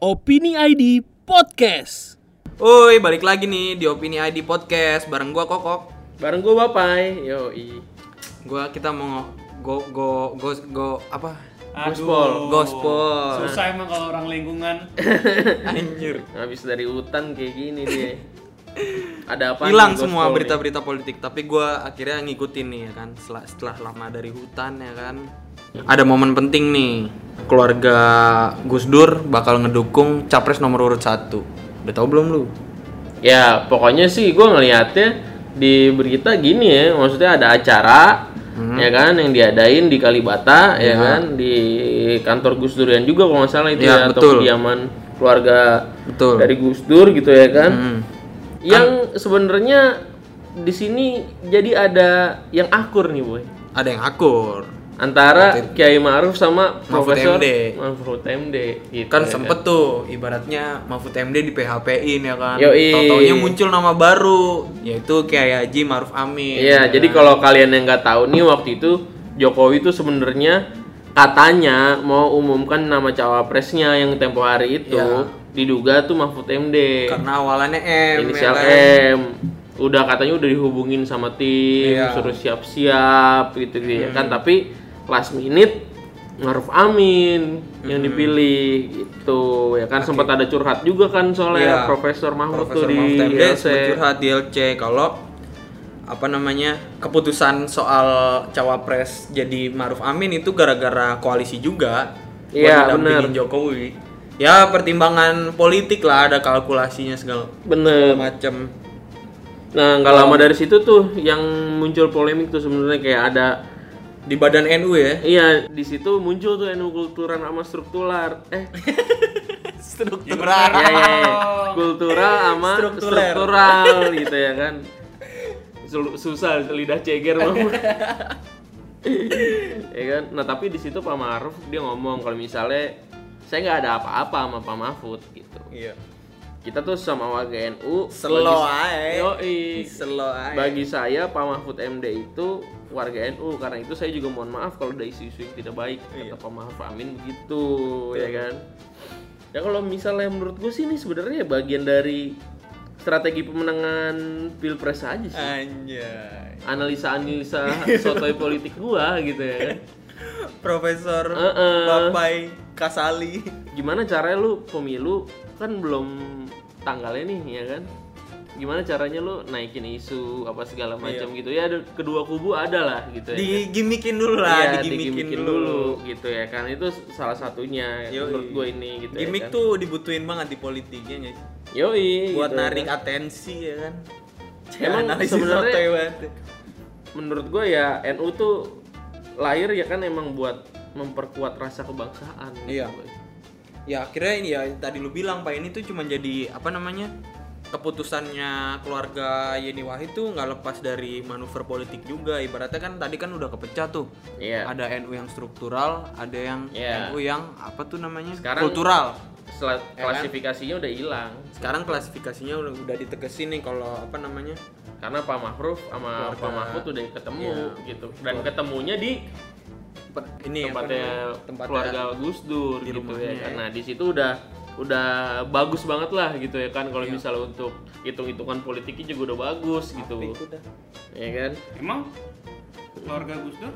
Opini ID Podcast. Oi, balik lagi nih di Opini ID Podcast bareng gua Kokok. Bareng gue Bapai, yoi Gua kita mau go go go go apa? Gospel Gospel. Susah emang kalau orang lingkungan. Anjir. Habis dari hutan kayak gini dia Ada apa Hilang semua berita-berita politik, tapi gua akhirnya ngikutin nih ya kan setelah setelah lama dari hutan ya kan. Ada momen penting nih. Keluarga Gus Dur bakal ngedukung capres nomor urut satu. Udah tahu belum lu? Ya pokoknya sih gue ngeliatnya di berita gini ya Maksudnya ada acara ya kan yang diadain di Kalibata ya Ya. kan di kantor Gus Durian juga kalau nggak salah itu Ya, ya, atau betul. kediaman keluarga Betul. dari Gus Dur gitu ya kan Hmm. yang sebenarnya di sini jadi ada yang akur nih boy Ada yang akur. Antara Kiai Ma'ruf sama Mahfud Profesor MD. Mahfud MD gitu kan ya sempet tuh ibaratnya Mahfud MD di PHP-in ya kan Yoi. Tau-taunya muncul nama baru yaitu Kiai Haji Maruf Amin Iya, ya jadi kan? kalau kalian yang nggak tahu nih waktu itu Jokowi itu sebenarnya katanya mau umumkan nama cawapresnya yang tempo hari itu Iya. diduga tuh Mahfud MD. karena awalannya M Inisial ya kan? M. Udah katanya udah dihubungin sama tim, Iya. suruh siap-siap gitu gitu ya kan, tapi last minute Maruf Amin yang dipilih gitu ya kan sempat ada curhat juga kan soalnya Iya. Profesor Mahfud Profesor tuh di Mahfud MD LC. curhat di LC kalau apa namanya keputusan soal cawapres jadi Maruf Amin itu gara-gara koalisi juga buat Iya, bener. Jokowi ya pertimbangan politik lah ada kalkulasinya segala Bener. macam Nah, nggak lama dari situ tuh yang muncul polemik tuh sebenarnya kayak ada di badan NU ya iya di situ muncul tuh NU kultural sama struktural eh struktural ya, ya, ya. kultural sama Struktural. struktural gitu ya kan susah lidah ceger banget ya kan nah tapi di situ Pak Maruf dia ngomong kalau misalnya saya nggak ada apa-apa sama Pak Mahfud gitu iya kita tuh sama warga NU Slow bagi- aja. Yoi. Slow aja. Bagi saya Pak Mahfud MD itu warga NU karena itu saya juga mohon maaf kalau ada isu-isu yang tidak baik Iya. kata Amin begitu ya kan. Ya kalau misalnya menurut gue sih ini sebenarnya bagian dari strategi pemenangan pilpres aja sih. Anjay. Analisa-analisa sotoy politik gua gitu ya kan. Profesor Heeh. Bapai Kasali. Gimana caranya lu pemilu kan belum tanggalnya nih ya kan? Gimana caranya lu naikin isu apa segala macam gitu ya kedua kubu ada lah gitu ya. Digimikin dulu lah, Iya, digimikin, digimikin dulu. gitu ya kan itu salah satunya Yoi. menurut gue ini gitu Gimik ya kan. tuh dibutuhin banget di politiknya ya. Yoi Buat gitu ya narik kan. atensi ya kan. Emang Analisis sebenarnya- menurut gue ya NU tuh lahir ya kan emang buat memperkuat rasa kebangsaan gitu, Iya. Boy. Ya akhirnya ini ya tadi lu bilang Pak ini tuh cuma jadi apa namanya? Keputusannya keluarga Yeni Wahid tuh nggak lepas dari manuver politik juga ibaratnya kan tadi kan udah kepecah tuh Iya. ada NU yang struktural ada yang Iya. NU yang apa tuh namanya Sekarang- kultural Ya kan? klasifikasinya udah hilang sekarang klasifikasinya udah, udah ditegesin nih kalau apa namanya karena Pak Mahfud sama Keluarga. Pak Mahfud udah ketemu Iya. gitu dan ketemunya di ini tempatnya keluarga Gus Dur di gitu rumahnya ya ya. karena di situ udah udah bagus banget lah gitu ya kan kalau Iya. misalnya untuk hitung-hitungan politiknya juga udah bagus gitu udah. ya kan Emang keluarga Gus Dur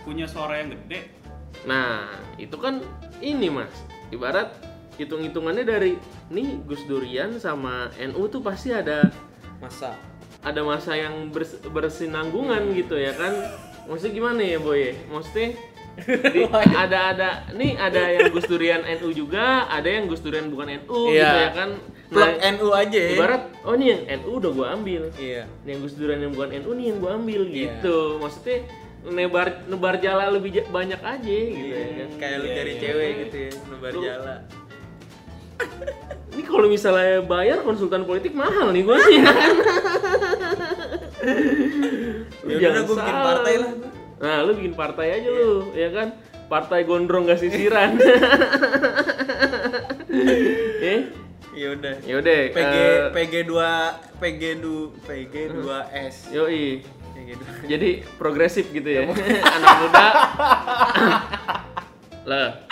punya suara yang gede? nah itu kan ini mas ibarat hitung-hitungannya dari nih Gus Durian sama NU tuh pasti ada masa ada masa yang bers- bersinanggungan gitu ya kan maksudnya gimana ya boy maksudnya di- ada ada nih ada yang Gus Durian NU juga ada yang Gus Durian bukan NU gitu Iya. ya kan. Blok NU aja ya. ibarat oh nih yang NU udah gua ambil. Iya. Yang Gus Durian yang bukan NU nih yang gua ambil Iya. gitu. Maksudnya nebar nebar jala lebih banyak aja gitu ya kan. kayak lu Iya, cari iya. cewek gitu ya lebar Lu- jala. Ini kalau misalnya bayar konsultan politik mahal nih gua sih ya kan? Ya udah, gua bikin partai lah. Nah, lu bikin partai aja lu, ya kan? Partai gondrong gak sisiran. eh, ya udah ya udah. PG eh, PG 2 PG 2 PG 2 S yoi. PG 2 Jadi progresif gitu ya. Anak muda. lah.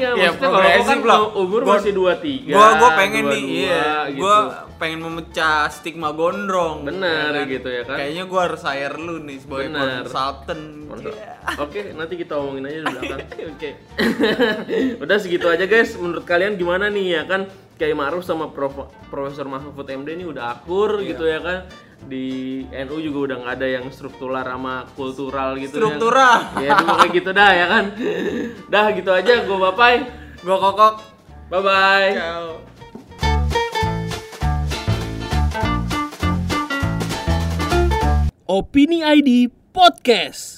Iya Ya, maksudnya kalau kau kan lah. umur Gua- masih 23. Gua gua pengen nih, 22 iya. gitu. Gua pengen memecah stigma gondrong. Bener, ya gitu ya kan. Kayaknya gua harus hire lu nih sebagai. Mantap. Iya. Oke, nanti kita omongin aja di belakang. Oke. Udah segitu aja guys. Menurut kalian gimana nih ya kan? Kiai Ma'ruf sama Prof- Profesor Mahfud MD ini udah akur Iya. gitu ya kan? Di NU juga udah nggak ada yang struktural sama kultural gitu Struktural. ya. Ya kayak gitu dah ya kan. Dah gitu aja gue bapai. Gua kokok. Bye bye. Ciao. Opini ID Podcast.